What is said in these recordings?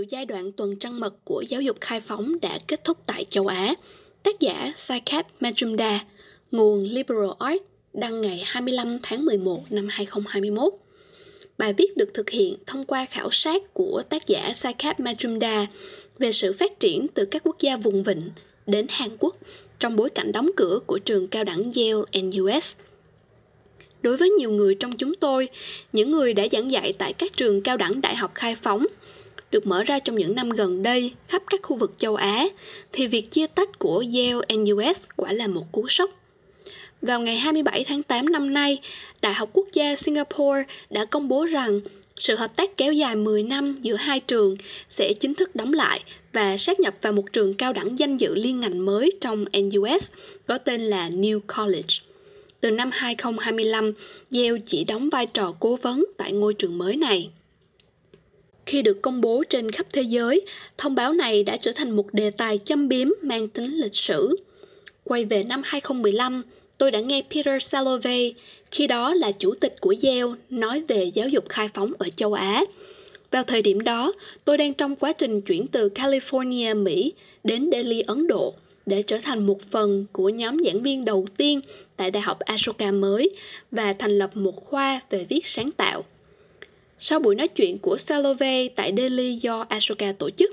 liệu giai đoạn tuần trăng mật của giáo dục khai phóng đã kết thúc tại châu Á. Tác giả Saikap Majumdar, nguồn Liberal Arts, đăng ngày 25 tháng 11 năm 2021. Bài viết được thực hiện thông qua khảo sát của tác giả Saikap Majumdar về sự phát triển từ các quốc gia vùng vịnh đến Hàn Quốc trong bối cảnh đóng cửa của trường cao đẳng Yale NUS. Đối với nhiều người trong chúng tôi, những người đã giảng dạy tại các trường cao đẳng đại học khai phóng được mở ra trong những năm gần đây khắp các khu vực châu Á, thì việc chia tách của Yale NUS quả là một cú sốc. Vào ngày 27 tháng 8 năm nay, Đại học Quốc gia Singapore đã công bố rằng sự hợp tác kéo dài 10 năm giữa hai trường sẽ chính thức đóng lại và sát nhập vào một trường cao đẳng danh dự liên ngành mới trong NUS có tên là New College. Từ năm 2025, Yale chỉ đóng vai trò cố vấn tại ngôi trường mới này. Khi được công bố trên khắp thế giới, thông báo này đã trở thành một đề tài châm biếm mang tính lịch sử. Quay về năm 2015, tôi đã nghe Peter Salovey, khi đó là chủ tịch của Yale, nói về giáo dục khai phóng ở châu Á. Vào thời điểm đó, tôi đang trong quá trình chuyển từ California, Mỹ đến Delhi, Ấn Độ để trở thành một phần của nhóm giảng viên đầu tiên tại Đại học Ashoka mới và thành lập một khoa về viết sáng tạo. Sau buổi nói chuyện của Salove tại Delhi do Ashoka tổ chức,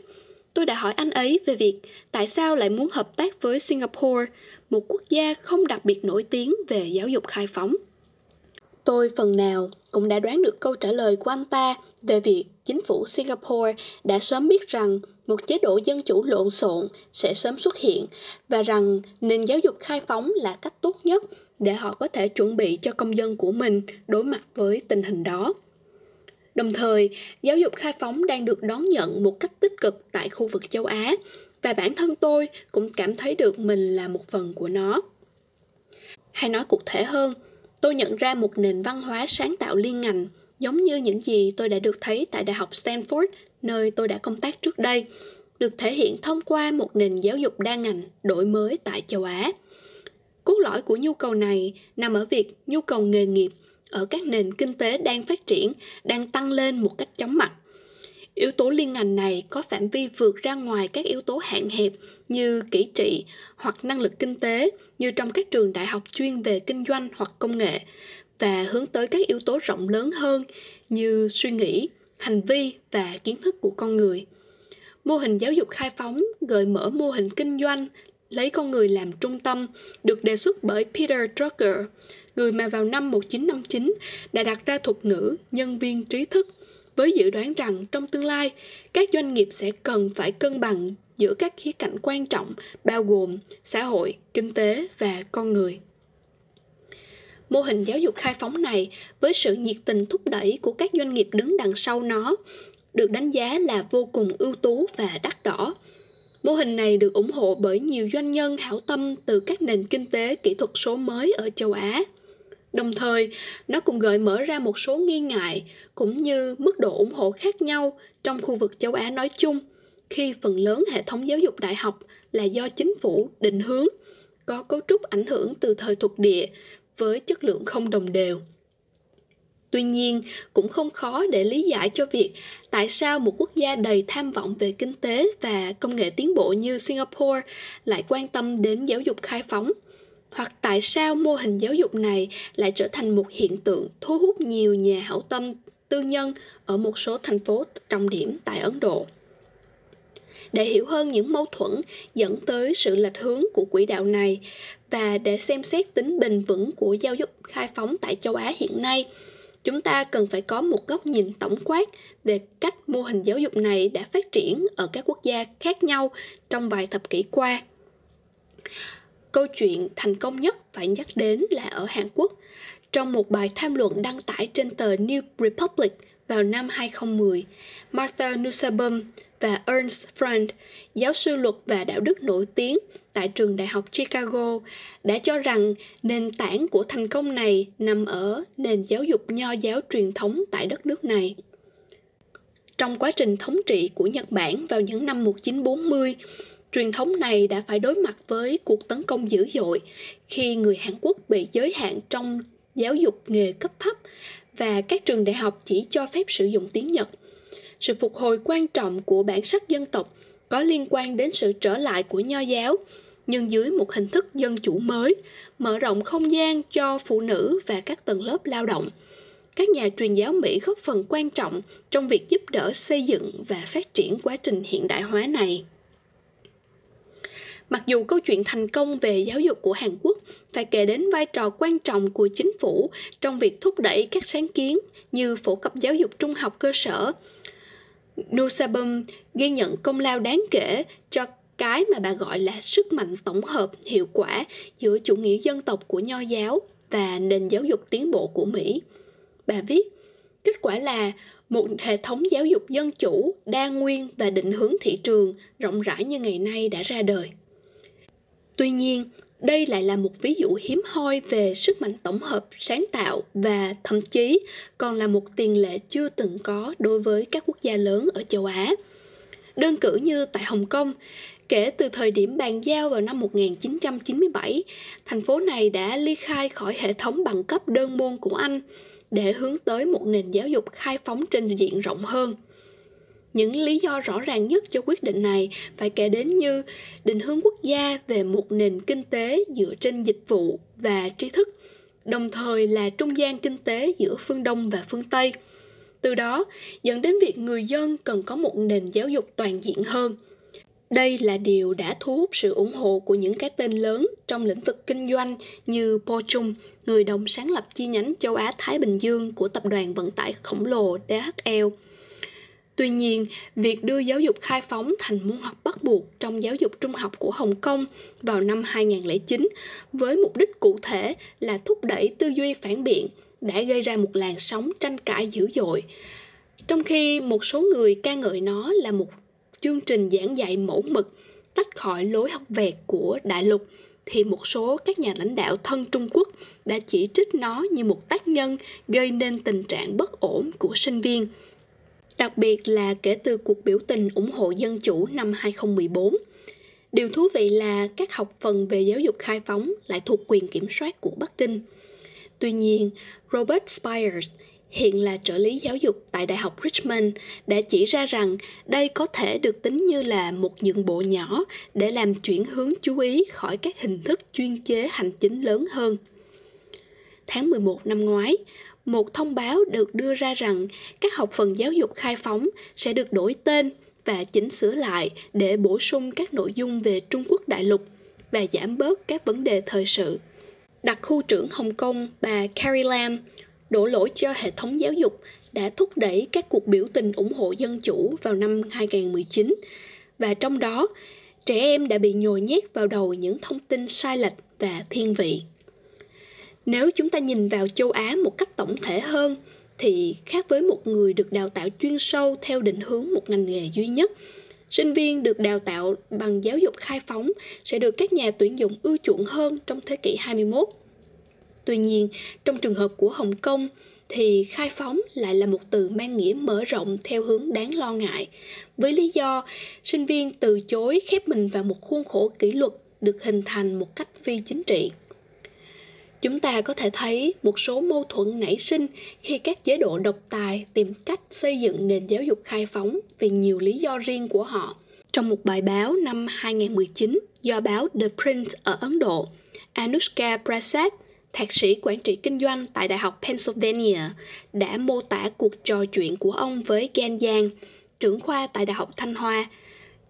tôi đã hỏi anh ấy về việc tại sao lại muốn hợp tác với Singapore, một quốc gia không đặc biệt nổi tiếng về giáo dục khai phóng. Tôi phần nào cũng đã đoán được câu trả lời của anh ta về việc chính phủ Singapore đã sớm biết rằng một chế độ dân chủ lộn xộn sẽ sớm xuất hiện và rằng nền giáo dục khai phóng là cách tốt nhất để họ có thể chuẩn bị cho công dân của mình đối mặt với tình hình đó. Đồng thời, giáo dục khai phóng đang được đón nhận một cách tích cực tại khu vực châu Á và bản thân tôi cũng cảm thấy được mình là một phần của nó. Hay nói cụ thể hơn, tôi nhận ra một nền văn hóa sáng tạo liên ngành giống như những gì tôi đã được thấy tại Đại học Stanford, nơi tôi đã công tác trước đây, được thể hiện thông qua một nền giáo dục đa ngành đổi mới tại châu Á. Cốt lõi của nhu cầu này nằm ở việc nhu cầu nghề nghiệp ở các nền kinh tế đang phát triển đang tăng lên một cách chóng mặt. Yếu tố liên ngành này có phạm vi vượt ra ngoài các yếu tố hạn hẹp như kỹ trị hoặc năng lực kinh tế như trong các trường đại học chuyên về kinh doanh hoặc công nghệ và hướng tới các yếu tố rộng lớn hơn như suy nghĩ, hành vi và kiến thức của con người. Mô hình giáo dục khai phóng gợi mở mô hình kinh doanh lấy con người làm trung tâm được đề xuất bởi Peter Drucker, người mà vào năm 1959 đã đặt ra thuật ngữ nhân viên trí thức với dự đoán rằng trong tương lai các doanh nghiệp sẽ cần phải cân bằng giữa các khía cạnh quan trọng bao gồm xã hội, kinh tế và con người. Mô hình giáo dục khai phóng này với sự nhiệt tình thúc đẩy của các doanh nghiệp đứng đằng sau nó được đánh giá là vô cùng ưu tú và đắt đỏ. Mô hình này được ủng hộ bởi nhiều doanh nhân hảo tâm từ các nền kinh tế kỹ thuật số mới ở châu Á. Đồng thời, nó cũng gợi mở ra một số nghi ngại cũng như mức độ ủng hộ khác nhau trong khu vực châu Á nói chung khi phần lớn hệ thống giáo dục đại học là do chính phủ định hướng, có cấu trúc ảnh hưởng từ thời thuộc địa với chất lượng không đồng đều. Tuy nhiên, cũng không khó để lý giải cho việc tại sao một quốc gia đầy tham vọng về kinh tế và công nghệ tiến bộ như Singapore lại quan tâm đến giáo dục khai phóng hoặc tại sao mô hình giáo dục này lại trở thành một hiện tượng thu hút nhiều nhà hảo tâm tư nhân ở một số thành phố trọng điểm tại Ấn Độ. Để hiểu hơn những mâu thuẫn dẫn tới sự lệch hướng của quỹ đạo này và để xem xét tính bền vững của giáo dục khai phóng tại châu Á hiện nay, chúng ta cần phải có một góc nhìn tổng quát về cách mô hình giáo dục này đã phát triển ở các quốc gia khác nhau trong vài thập kỷ qua. Câu chuyện thành công nhất phải nhắc đến là ở Hàn Quốc. Trong một bài tham luận đăng tải trên tờ New Republic vào năm 2010, Martha Nussbaum và Ernst Frank, giáo sư luật và đạo đức nổi tiếng tại trường đại học Chicago, đã cho rằng nền tảng của thành công này nằm ở nền giáo dục nho giáo truyền thống tại đất nước này. Trong quá trình thống trị của Nhật Bản vào những năm 1940, truyền thống này đã phải đối mặt với cuộc tấn công dữ dội khi người Hàn Quốc bị giới hạn trong giáo dục nghề cấp thấp và các trường đại học chỉ cho phép sử dụng tiếng Nhật. sự phục hồi quan trọng của bản sắc dân tộc có liên quan đến sự trở lại của nho giáo, nhưng dưới một hình thức dân chủ mới, mở rộng không gian cho phụ nữ và các tầng lớp lao động các nhà truyền giáo mỹ góp phần quan trọng trong việc giúp đỡ xây dựng và phát triển quá trình hiện đại hóa này Mặc dù câu chuyện thành công về giáo dục của Hàn Quốc phải kể đến vai trò quan trọng của chính phủ trong việc thúc đẩy các sáng kiến như phổ cập giáo dục trung học cơ sở, Nusabum ghi nhận công lao đáng kể cho cái mà bà gọi là sức mạnh tổng hợp hiệu quả giữa chủ nghĩa dân tộc của nho giáo và nền giáo dục tiến bộ của Mỹ. Bà viết, kết quả là một hệ thống giáo dục dân chủ, đa nguyên và định hướng thị trường rộng rãi như ngày nay đã ra đời. Tuy nhiên, đây lại là một ví dụ hiếm hoi về sức mạnh tổng hợp sáng tạo và thậm chí còn là một tiền lệ chưa từng có đối với các quốc gia lớn ở châu Á. Đơn cử như tại Hồng Kông, kể từ thời điểm bàn giao vào năm 1997, thành phố này đã ly khai khỏi hệ thống bằng cấp đơn môn của Anh để hướng tới một nền giáo dục khai phóng trên diện rộng hơn – những lý do rõ ràng nhất cho quyết định này phải kể đến như định hướng quốc gia về một nền kinh tế dựa trên dịch vụ và tri thức, đồng thời là trung gian kinh tế giữa phương Đông và phương Tây. Từ đó dẫn đến việc người dân cần có một nền giáo dục toàn diện hơn. Đây là điều đã thu hút sự ủng hộ của những cái tên lớn trong lĩnh vực kinh doanh như Po Chung, người đồng sáng lập chi nhánh châu Á Thái Bình Dương của tập đoàn vận tải khổng lồ DHL Tuy nhiên, việc đưa giáo dục khai phóng thành môn học bắt buộc trong giáo dục trung học của Hồng Kông vào năm 2009 với mục đích cụ thể là thúc đẩy tư duy phản biện đã gây ra một làn sóng tranh cãi dữ dội. Trong khi một số người ca ngợi nó là một chương trình giảng dạy mẫu mực tách khỏi lối học vẹt của đại lục thì một số các nhà lãnh đạo thân Trung Quốc đã chỉ trích nó như một tác nhân gây nên tình trạng bất ổn của sinh viên đặc biệt là kể từ cuộc biểu tình ủng hộ dân chủ năm 2014. Điều thú vị là các học phần về giáo dục khai phóng lại thuộc quyền kiểm soát của Bắc Kinh. Tuy nhiên, Robert Spires, hiện là trợ lý giáo dục tại Đại học Richmond, đã chỉ ra rằng đây có thể được tính như là một nhượng bộ nhỏ để làm chuyển hướng chú ý khỏi các hình thức chuyên chế hành chính lớn hơn. Tháng 11 năm ngoái, một thông báo được đưa ra rằng các học phần giáo dục khai phóng sẽ được đổi tên và chỉnh sửa lại để bổ sung các nội dung về Trung Quốc đại lục và giảm bớt các vấn đề thời sự. Đặc khu trưởng Hồng Kông, bà Carrie Lam, đổ lỗi cho hệ thống giáo dục đã thúc đẩy các cuộc biểu tình ủng hộ dân chủ vào năm 2019 và trong đó, trẻ em đã bị nhồi nhét vào đầu những thông tin sai lệch và thiên vị nếu chúng ta nhìn vào châu á một cách tổng thể hơn thì khác với một người được đào tạo chuyên sâu theo định hướng một ngành nghề duy nhất sinh viên được đào tạo bằng giáo dục khai phóng sẽ được các nhà tuyển dụng ưa chuộng hơn trong thế kỷ 21. Tuy nhiên, trong trường hợp của Hồng Kông thì khai phóng lại là một từ mang nghĩa mở rộng theo hướng đáng lo ngại, với lý do sinh viên từ chối khép mình vào một khuôn khổ kỷ luật được hình thành một cách phi chính trị chúng ta có thể thấy một số mâu thuẫn nảy sinh khi các chế độ độc tài tìm cách xây dựng nền giáo dục khai phóng vì nhiều lý do riêng của họ. Trong một bài báo năm 2019 do báo The Print ở Ấn Độ, Anushka Prasad, thạc sĩ quản trị kinh doanh tại Đại học Pennsylvania, đã mô tả cuộc trò chuyện của ông với Gan Giang, trưởng khoa tại Đại học Thanh Hoa.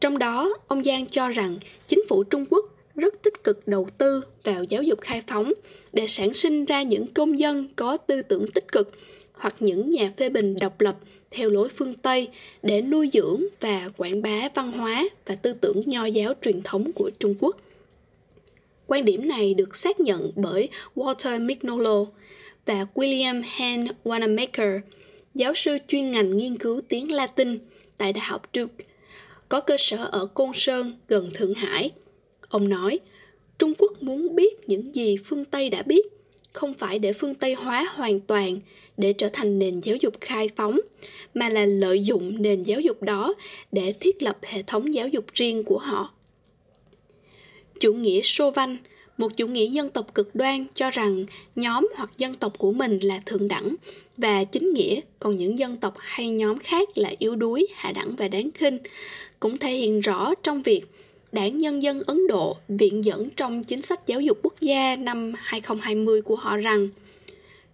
Trong đó, ông Giang cho rằng chính phủ Trung Quốc rất tích cực đầu tư vào giáo dục khai phóng để sản sinh ra những công dân có tư tưởng tích cực hoặc những nhà phê bình độc lập theo lối phương Tây để nuôi dưỡng và quảng bá văn hóa và tư tưởng nho giáo truyền thống của Trung Quốc. Quan điểm này được xác nhận bởi Walter Mignolo và William Hen Wanamaker, giáo sư chuyên ngành nghiên cứu tiếng Latin tại Đại học Duke, có cơ sở ở Côn Sơn gần Thượng Hải – Ông nói, Trung Quốc muốn biết những gì phương Tây đã biết, không phải để phương Tây hóa hoàn toàn để trở thành nền giáo dục khai phóng, mà là lợi dụng nền giáo dục đó để thiết lập hệ thống giáo dục riêng của họ. Chủ nghĩa Sô Văn, một chủ nghĩa dân tộc cực đoan cho rằng nhóm hoặc dân tộc của mình là thượng đẳng và chính nghĩa, còn những dân tộc hay nhóm khác là yếu đuối, hạ đẳng và đáng khinh, cũng thể hiện rõ trong việc Đảng Nhân dân Ấn Độ viện dẫn trong chính sách giáo dục quốc gia năm 2020 của họ rằng,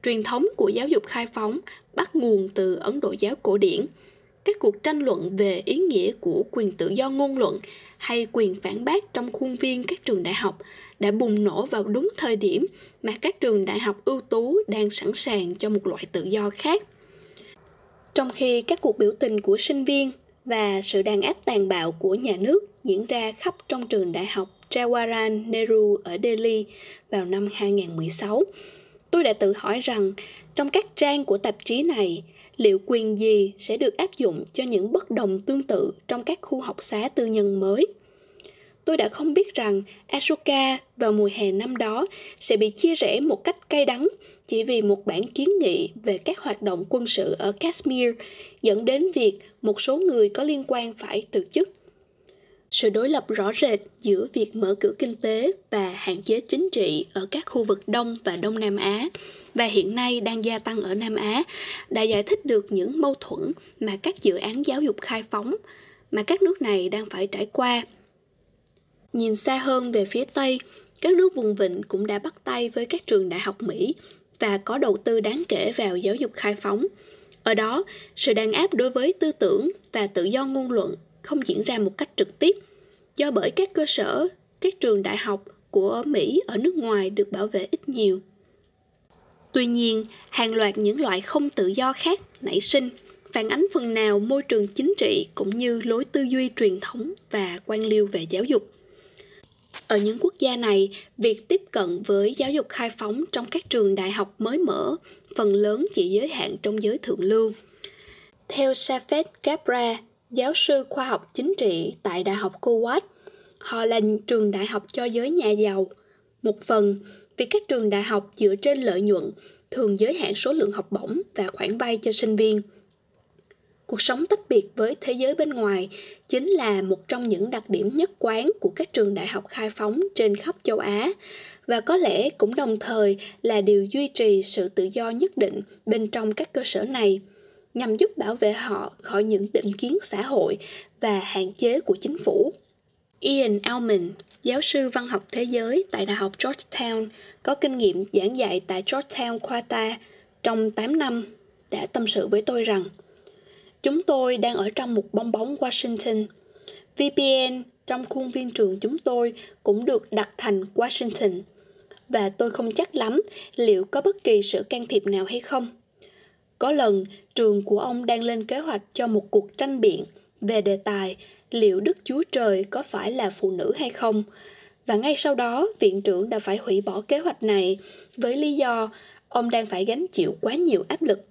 truyền thống của giáo dục khai phóng bắt nguồn từ Ấn Độ giáo cổ điển. Các cuộc tranh luận về ý nghĩa của quyền tự do ngôn luận hay quyền phản bác trong khuôn viên các trường đại học đã bùng nổ vào đúng thời điểm mà các trường đại học ưu tú đang sẵn sàng cho một loại tự do khác. Trong khi các cuộc biểu tình của sinh viên và sự đàn áp tàn bạo của nhà nước diễn ra khắp trong trường đại học Jawaharlal Nehru ở Delhi vào năm 2016, tôi đã tự hỏi rằng trong các trang của tạp chí này, liệu quyền gì sẽ được áp dụng cho những bất đồng tương tự trong các khu học xá tư nhân mới? Tôi đã không biết rằng Ashoka vào mùa hè năm đó sẽ bị chia rẽ một cách cay đắng chỉ vì một bản kiến nghị về các hoạt động quân sự ở Kashmir dẫn đến việc một số người có liên quan phải từ chức. Sự đối lập rõ rệt giữa việc mở cửa kinh tế và hạn chế chính trị ở các khu vực Đông và Đông Nam Á và hiện nay đang gia tăng ở Nam Á đã giải thích được những mâu thuẫn mà các dự án giáo dục khai phóng mà các nước này đang phải trải qua. Nhìn xa hơn về phía Tây, các nước vùng vịnh cũng đã bắt tay với các trường đại học Mỹ và có đầu tư đáng kể vào giáo dục khai phóng. Ở đó, sự đàn áp đối với tư tưởng và tự do ngôn luận không diễn ra một cách trực tiếp, do bởi các cơ sở, các trường đại học của Mỹ ở nước ngoài được bảo vệ ít nhiều. Tuy nhiên, hàng loạt những loại không tự do khác nảy sinh, phản ánh phần nào môi trường chính trị cũng như lối tư duy truyền thống và quan liêu về giáo dục. Ở những quốc gia này, việc tiếp cận với giáo dục khai phóng trong các trường đại học mới mở phần lớn chỉ giới hạn trong giới thượng lưu. Theo Safet Gabra, giáo sư khoa học chính trị tại Đại học Kuwait, họ là trường đại học cho giới nhà giàu. Một phần vì các trường đại học dựa trên lợi nhuận thường giới hạn số lượng học bổng và khoản vay cho sinh viên – cuộc sống tách biệt với thế giới bên ngoài chính là một trong những đặc điểm nhất quán của các trường đại học khai phóng trên khắp châu Á và có lẽ cũng đồng thời là điều duy trì sự tự do nhất định bên trong các cơ sở này nhằm giúp bảo vệ họ khỏi những định kiến xã hội và hạn chế của chính phủ. Ian Almond, giáo sư văn học thế giới tại Đại học Georgetown, có kinh nghiệm giảng dạy tại Georgetown Qatar trong 8 năm, đã tâm sự với tôi rằng Chúng tôi đang ở trong một bong bóng Washington. VPN trong khuôn viên trường chúng tôi cũng được đặt thành Washington. Và tôi không chắc lắm liệu có bất kỳ sự can thiệp nào hay không. Có lần, trường của ông đang lên kế hoạch cho một cuộc tranh biện về đề tài liệu Đức Chúa Trời có phải là phụ nữ hay không. Và ngay sau đó, viện trưởng đã phải hủy bỏ kế hoạch này với lý do ông đang phải gánh chịu quá nhiều áp lực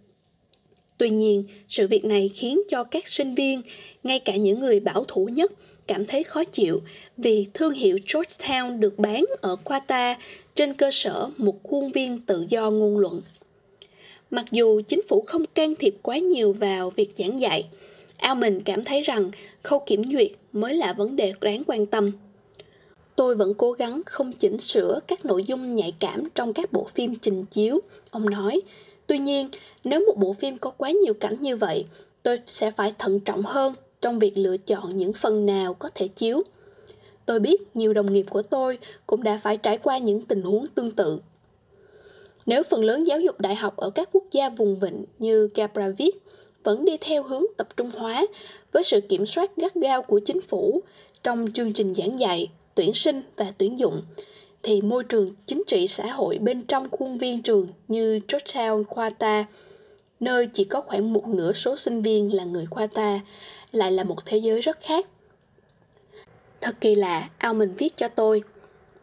Tuy nhiên, sự việc này khiến cho các sinh viên, ngay cả những người bảo thủ nhất, cảm thấy khó chịu vì thương hiệu Georgetown được bán ở Qatar trên cơ sở một khuôn viên tự do ngôn luận. Mặc dù chính phủ không can thiệp quá nhiều vào việc giảng dạy, Almond cảm thấy rằng khâu kiểm duyệt mới là vấn đề đáng quan tâm. Tôi vẫn cố gắng không chỉnh sửa các nội dung nhạy cảm trong các bộ phim trình chiếu, ông nói, Tuy nhiên, nếu một bộ phim có quá nhiều cảnh như vậy, tôi sẽ phải thận trọng hơn trong việc lựa chọn những phần nào có thể chiếu. Tôi biết nhiều đồng nghiệp của tôi cũng đã phải trải qua những tình huống tương tự. Nếu phần lớn giáo dục đại học ở các quốc gia vùng vịnh như Gabra viết vẫn đi theo hướng tập trung hóa với sự kiểm soát gắt gao của chính phủ trong chương trình giảng dạy, tuyển sinh và tuyển dụng, thì môi trường chính trị xã hội bên trong khuôn viên trường như Georgetown Qatar, nơi chỉ có khoảng một nửa số sinh viên là người Qatar, lại là một thế giới rất khác. Thật kỳ lạ, Almond viết cho tôi,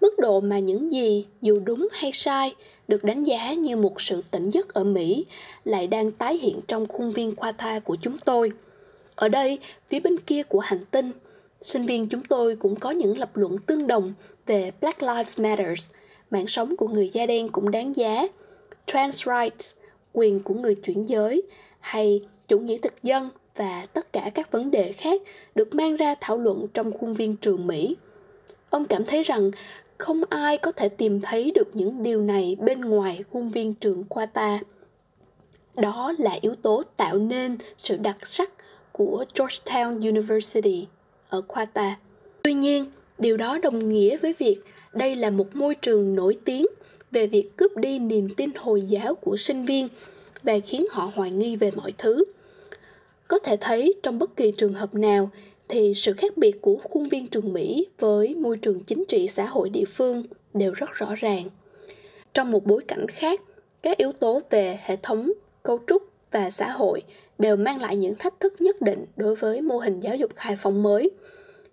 mức độ mà những gì dù đúng hay sai được đánh giá như một sự tỉnh giấc ở Mỹ lại đang tái hiện trong khuôn viên Qatar của chúng tôi. Ở đây, phía bên kia của hành tinh, Sinh viên chúng tôi cũng có những lập luận tương đồng về Black Lives Matters, mạng sống của người da đen cũng đáng giá, trans rights, quyền của người chuyển giới, hay chủ nghĩa thực dân và tất cả các vấn đề khác được mang ra thảo luận trong khuôn viên trường Mỹ. Ông cảm thấy rằng không ai có thể tìm thấy được những điều này bên ngoài khuôn viên trường khoa ta. Đó là yếu tố tạo nên sự đặc sắc của Georgetown University ở khoa. Tuy nhiên, điều đó đồng nghĩa với việc đây là một môi trường nổi tiếng về việc cướp đi niềm tin Hồi giáo của sinh viên và khiến họ hoài nghi về mọi thứ. Có thể thấy trong bất kỳ trường hợp nào thì sự khác biệt của khuôn viên trường Mỹ với môi trường chính trị xã hội địa phương đều rất rõ ràng. Trong một bối cảnh khác, các yếu tố về hệ thống, cấu trúc và xã hội đều mang lại những thách thức nhất định đối với mô hình giáo dục khai phóng mới.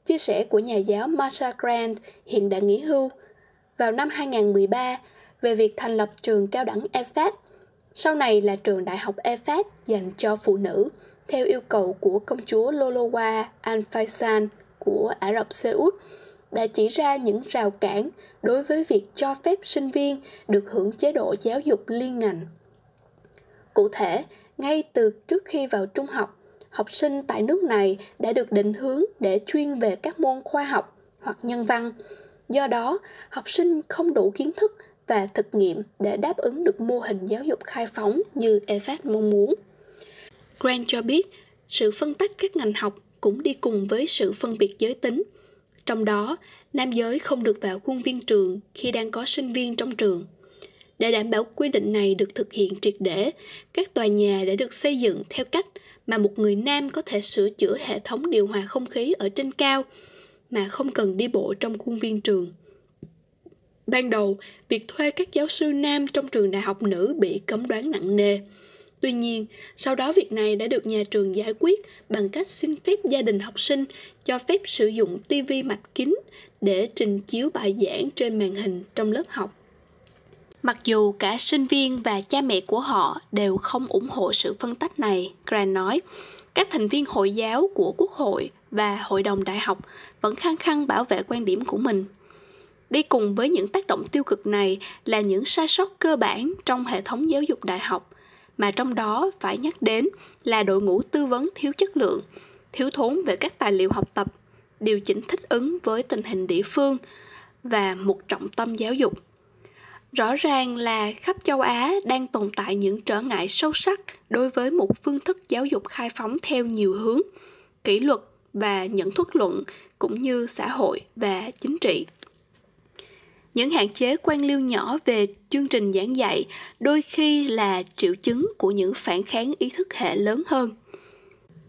Chia sẻ của nhà giáo Marsha Grant hiện đã nghỉ hưu vào năm 2013 về việc thành lập trường cao đẳng EFAT, sau này là trường đại học EFAT dành cho phụ nữ theo yêu cầu của công chúa Lolowa Al Faisal của Ả Rập Xê Út đã chỉ ra những rào cản đối với việc cho phép sinh viên được hưởng chế độ giáo dục liên ngành. Cụ thể, ngay từ trước khi vào trung học, học sinh tại nước này đã được định hướng để chuyên về các môn khoa học hoặc nhân văn. Do đó, học sinh không đủ kiến thức và thực nghiệm để đáp ứng được mô hình giáo dục khai phóng như EFAT mong muốn. Grant cho biết, sự phân tách các ngành học cũng đi cùng với sự phân biệt giới tính. Trong đó, nam giới không được vào khuôn viên trường khi đang có sinh viên trong trường. Để đảm bảo quy định này được thực hiện triệt để, các tòa nhà đã được xây dựng theo cách mà một người nam có thể sửa chữa hệ thống điều hòa không khí ở trên cao mà không cần đi bộ trong khuôn viên trường. Ban đầu, việc thuê các giáo sư nam trong trường đại học nữ bị cấm đoán nặng nề. Tuy nhiên, sau đó việc này đã được nhà trường giải quyết bằng cách xin phép gia đình học sinh cho phép sử dụng tivi mạch kính để trình chiếu bài giảng trên màn hình trong lớp học. Mặc dù cả sinh viên và cha mẹ của họ đều không ủng hộ sự phân tách này, Grant nói, các thành viên hội giáo của Quốc hội và Hội đồng Đại học vẫn khăng khăng bảo vệ quan điểm của mình. Đi cùng với những tác động tiêu cực này là những sai sót cơ bản trong hệ thống giáo dục đại học, mà trong đó phải nhắc đến là đội ngũ tư vấn thiếu chất lượng, thiếu thốn về các tài liệu học tập, điều chỉnh thích ứng với tình hình địa phương và một trọng tâm giáo dục. Rõ ràng là khắp châu Á đang tồn tại những trở ngại sâu sắc đối với một phương thức giáo dục khai phóng theo nhiều hướng, kỷ luật và nhận thức luận cũng như xã hội và chính trị. Những hạn chế quan liêu nhỏ về chương trình giảng dạy đôi khi là triệu chứng của những phản kháng ý thức hệ lớn hơn.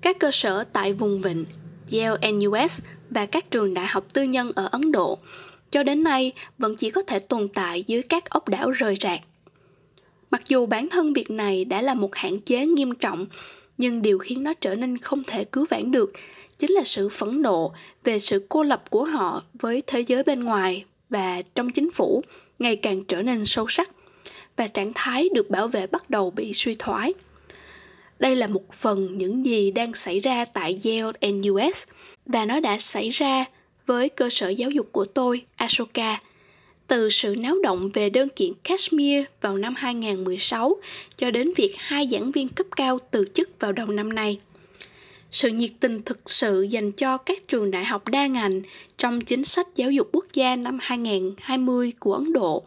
Các cơ sở tại vùng vịnh Yale NUS và các trường đại học tư nhân ở Ấn Độ cho đến nay vẫn chỉ có thể tồn tại dưới các ốc đảo rời rạc. Mặc dù bản thân việc này đã là một hạn chế nghiêm trọng, nhưng điều khiến nó trở nên không thể cứu vãn được chính là sự phẫn nộ về sự cô lập của họ với thế giới bên ngoài và trong chính phủ ngày càng trở nên sâu sắc và trạng thái được bảo vệ bắt đầu bị suy thoái. Đây là một phần những gì đang xảy ra tại Yale NUS và nó đã xảy ra với cơ sở giáo dục của tôi, Ashoka, từ sự náo động về đơn kiện Kashmir vào năm 2016 cho đến việc hai giảng viên cấp cao từ chức vào đầu năm nay sự nhiệt tình thực sự dành cho các trường đại học đa ngành trong chính sách giáo dục quốc gia năm 2020 của Ấn Độ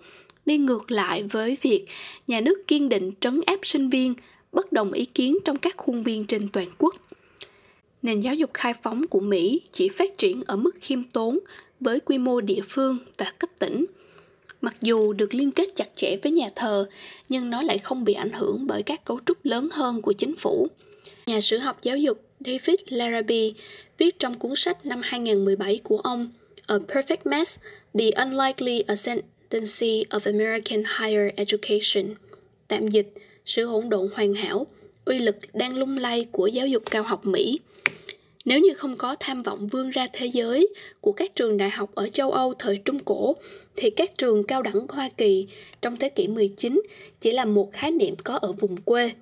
đi ngược lại với việc nhà nước kiên định trấn áp sinh viên bất đồng ý kiến trong các khuôn viên trên toàn quốc. Nền giáo dục khai phóng của Mỹ chỉ phát triển ở mức khiêm tốn với quy mô địa phương và cấp tỉnh. Mặc dù được liên kết chặt chẽ với nhà thờ, nhưng nó lại không bị ảnh hưởng bởi các cấu trúc lớn hơn của chính phủ. Nhà sử học giáo dục David Larrabee viết trong cuốn sách năm 2017 của ông A Perfect Mess, The Unlikely Ascendancy of American Higher Education. Tạm dịch, sự hỗn độn hoàn hảo, uy lực đang lung lay của giáo dục cao học Mỹ. Nếu như không có tham vọng vươn ra thế giới của các trường đại học ở châu Âu thời Trung Cổ, thì các trường cao đẳng Hoa Kỳ trong thế kỷ 19 chỉ là một khái niệm có ở vùng quê.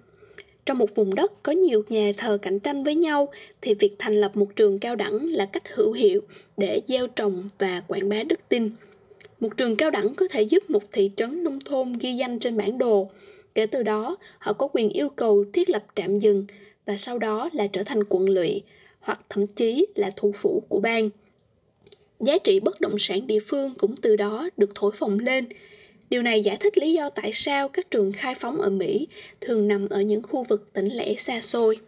Trong một vùng đất có nhiều nhà thờ cạnh tranh với nhau thì việc thành lập một trường cao đẳng là cách hữu hiệu để gieo trồng và quảng bá đức tin. Một trường cao đẳng có thể giúp một thị trấn nông thôn ghi danh trên bản đồ. Kể từ đó, họ có quyền yêu cầu thiết lập trạm dừng và sau đó là trở thành quận lỵ hoặc thậm chí là thủ phủ của bang. giá trị bất động sản địa phương cũng từ đó được thổi phồng lên. Điều này giải thích lý do tại sao các trường khai phóng ở Mỹ thường nằm ở những khu vực tỉnh lẻ xa xôi.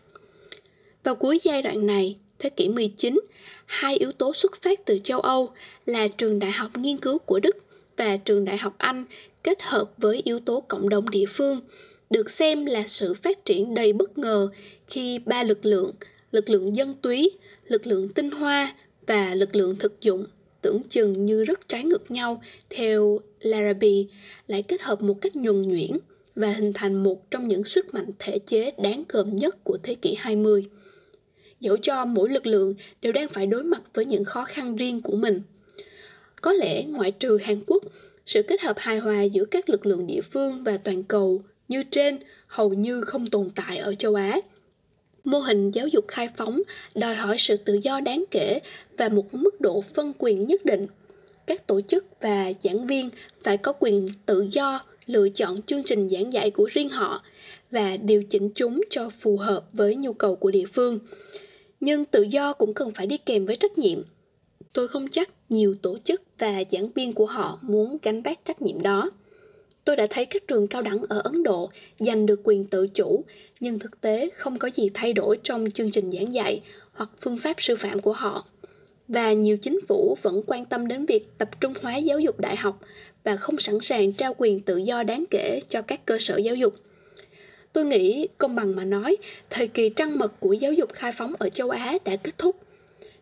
Vào cuối giai đoạn này, thế kỷ 19, hai yếu tố xuất phát từ châu Âu là trường đại học nghiên cứu của Đức và trường đại học Anh kết hợp với yếu tố cộng đồng địa phương được xem là sự phát triển đầy bất ngờ khi ba lực lượng, lực lượng dân túy, lực lượng tinh hoa và lực lượng thực dụng tưởng chừng như rất trái ngược nhau theo Larrabee lại kết hợp một cách nhuần nhuyễn và hình thành một trong những sức mạnh thể chế đáng gờm nhất của thế kỷ 20. Dẫu cho mỗi lực lượng đều đang phải đối mặt với những khó khăn riêng của mình. Có lẽ ngoại trừ Hàn Quốc, sự kết hợp hài hòa giữa các lực lượng địa phương và toàn cầu như trên hầu như không tồn tại ở châu Á. Mô hình giáo dục khai phóng, đòi hỏi sự tự do đáng kể và một mức độ phân quyền nhất định. Các tổ chức và giảng viên phải có quyền tự do lựa chọn chương trình giảng dạy của riêng họ và điều chỉnh chúng cho phù hợp với nhu cầu của địa phương. Nhưng tự do cũng cần phải đi kèm với trách nhiệm. Tôi không chắc nhiều tổ chức và giảng viên của họ muốn gánh vác trách nhiệm đó. Tôi đã thấy các trường cao đẳng ở Ấn Độ giành được quyền tự chủ, nhưng thực tế không có gì thay đổi trong chương trình giảng dạy hoặc phương pháp sư phạm của họ. Và nhiều chính phủ vẫn quan tâm đến việc tập trung hóa giáo dục đại học và không sẵn sàng trao quyền tự do đáng kể cho các cơ sở giáo dục. Tôi nghĩ, công bằng mà nói, thời kỳ trăng mật của giáo dục khai phóng ở châu Á đã kết thúc.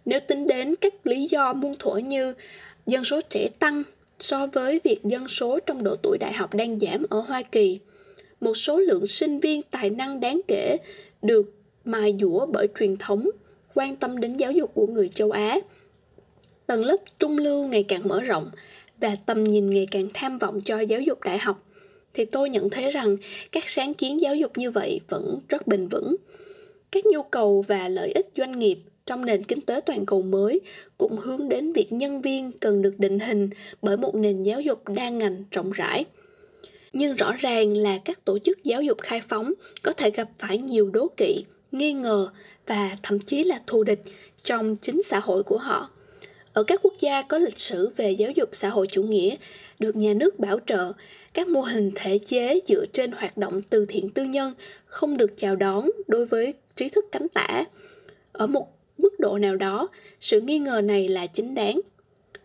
Nếu tính đến các lý do muôn thuở như dân số trẻ tăng so với việc dân số trong độ tuổi đại học đang giảm ở Hoa Kỳ. Một số lượng sinh viên tài năng đáng kể được mài dũa bởi truyền thống, quan tâm đến giáo dục của người châu Á. Tầng lớp trung lưu ngày càng mở rộng và tầm nhìn ngày càng tham vọng cho giáo dục đại học thì tôi nhận thấy rằng các sáng kiến giáo dục như vậy vẫn rất bền vững. Các nhu cầu và lợi ích doanh nghiệp trong nền kinh tế toàn cầu mới, cũng hướng đến việc nhân viên cần được định hình bởi một nền giáo dục đa ngành rộng rãi. Nhưng rõ ràng là các tổ chức giáo dục khai phóng có thể gặp phải nhiều đố kỵ, nghi ngờ và thậm chí là thù địch trong chính xã hội của họ. Ở các quốc gia có lịch sử về giáo dục xã hội chủ nghĩa, được nhà nước bảo trợ, các mô hình thể chế dựa trên hoạt động từ thiện tư nhân không được chào đón đối với trí thức cánh tả. Ở một mức độ nào đó, sự nghi ngờ này là chính đáng.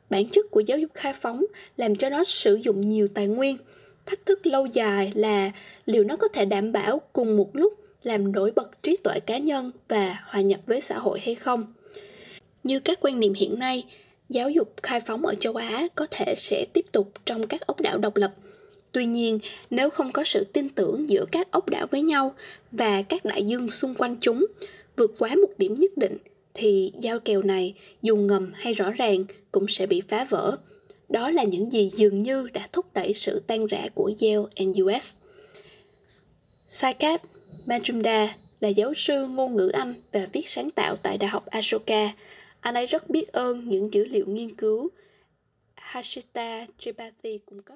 Bản chất của giáo dục khai phóng làm cho nó sử dụng nhiều tài nguyên. Thách thức lâu dài là liệu nó có thể đảm bảo cùng một lúc làm nổi bật trí tuệ cá nhân và hòa nhập với xã hội hay không. Như các quan niệm hiện nay, giáo dục khai phóng ở châu á có thể sẽ tiếp tục trong các ốc đảo độc lập. Tuy nhiên, nếu không có sự tin tưởng giữa các ốc đảo với nhau và các đại dương xung quanh chúng, vượt quá một điểm nhất định thì giao kèo này dù ngầm hay rõ ràng cũng sẽ bị phá vỡ. Đó là những gì dường như đã thúc đẩy sự tan rã của Yale and US. Saikat Majumdar là giáo sư ngôn ngữ Anh và viết sáng tạo tại Đại học Ashoka. Anh ấy rất biết ơn những dữ liệu nghiên cứu Hashita Tripathi cung cấp.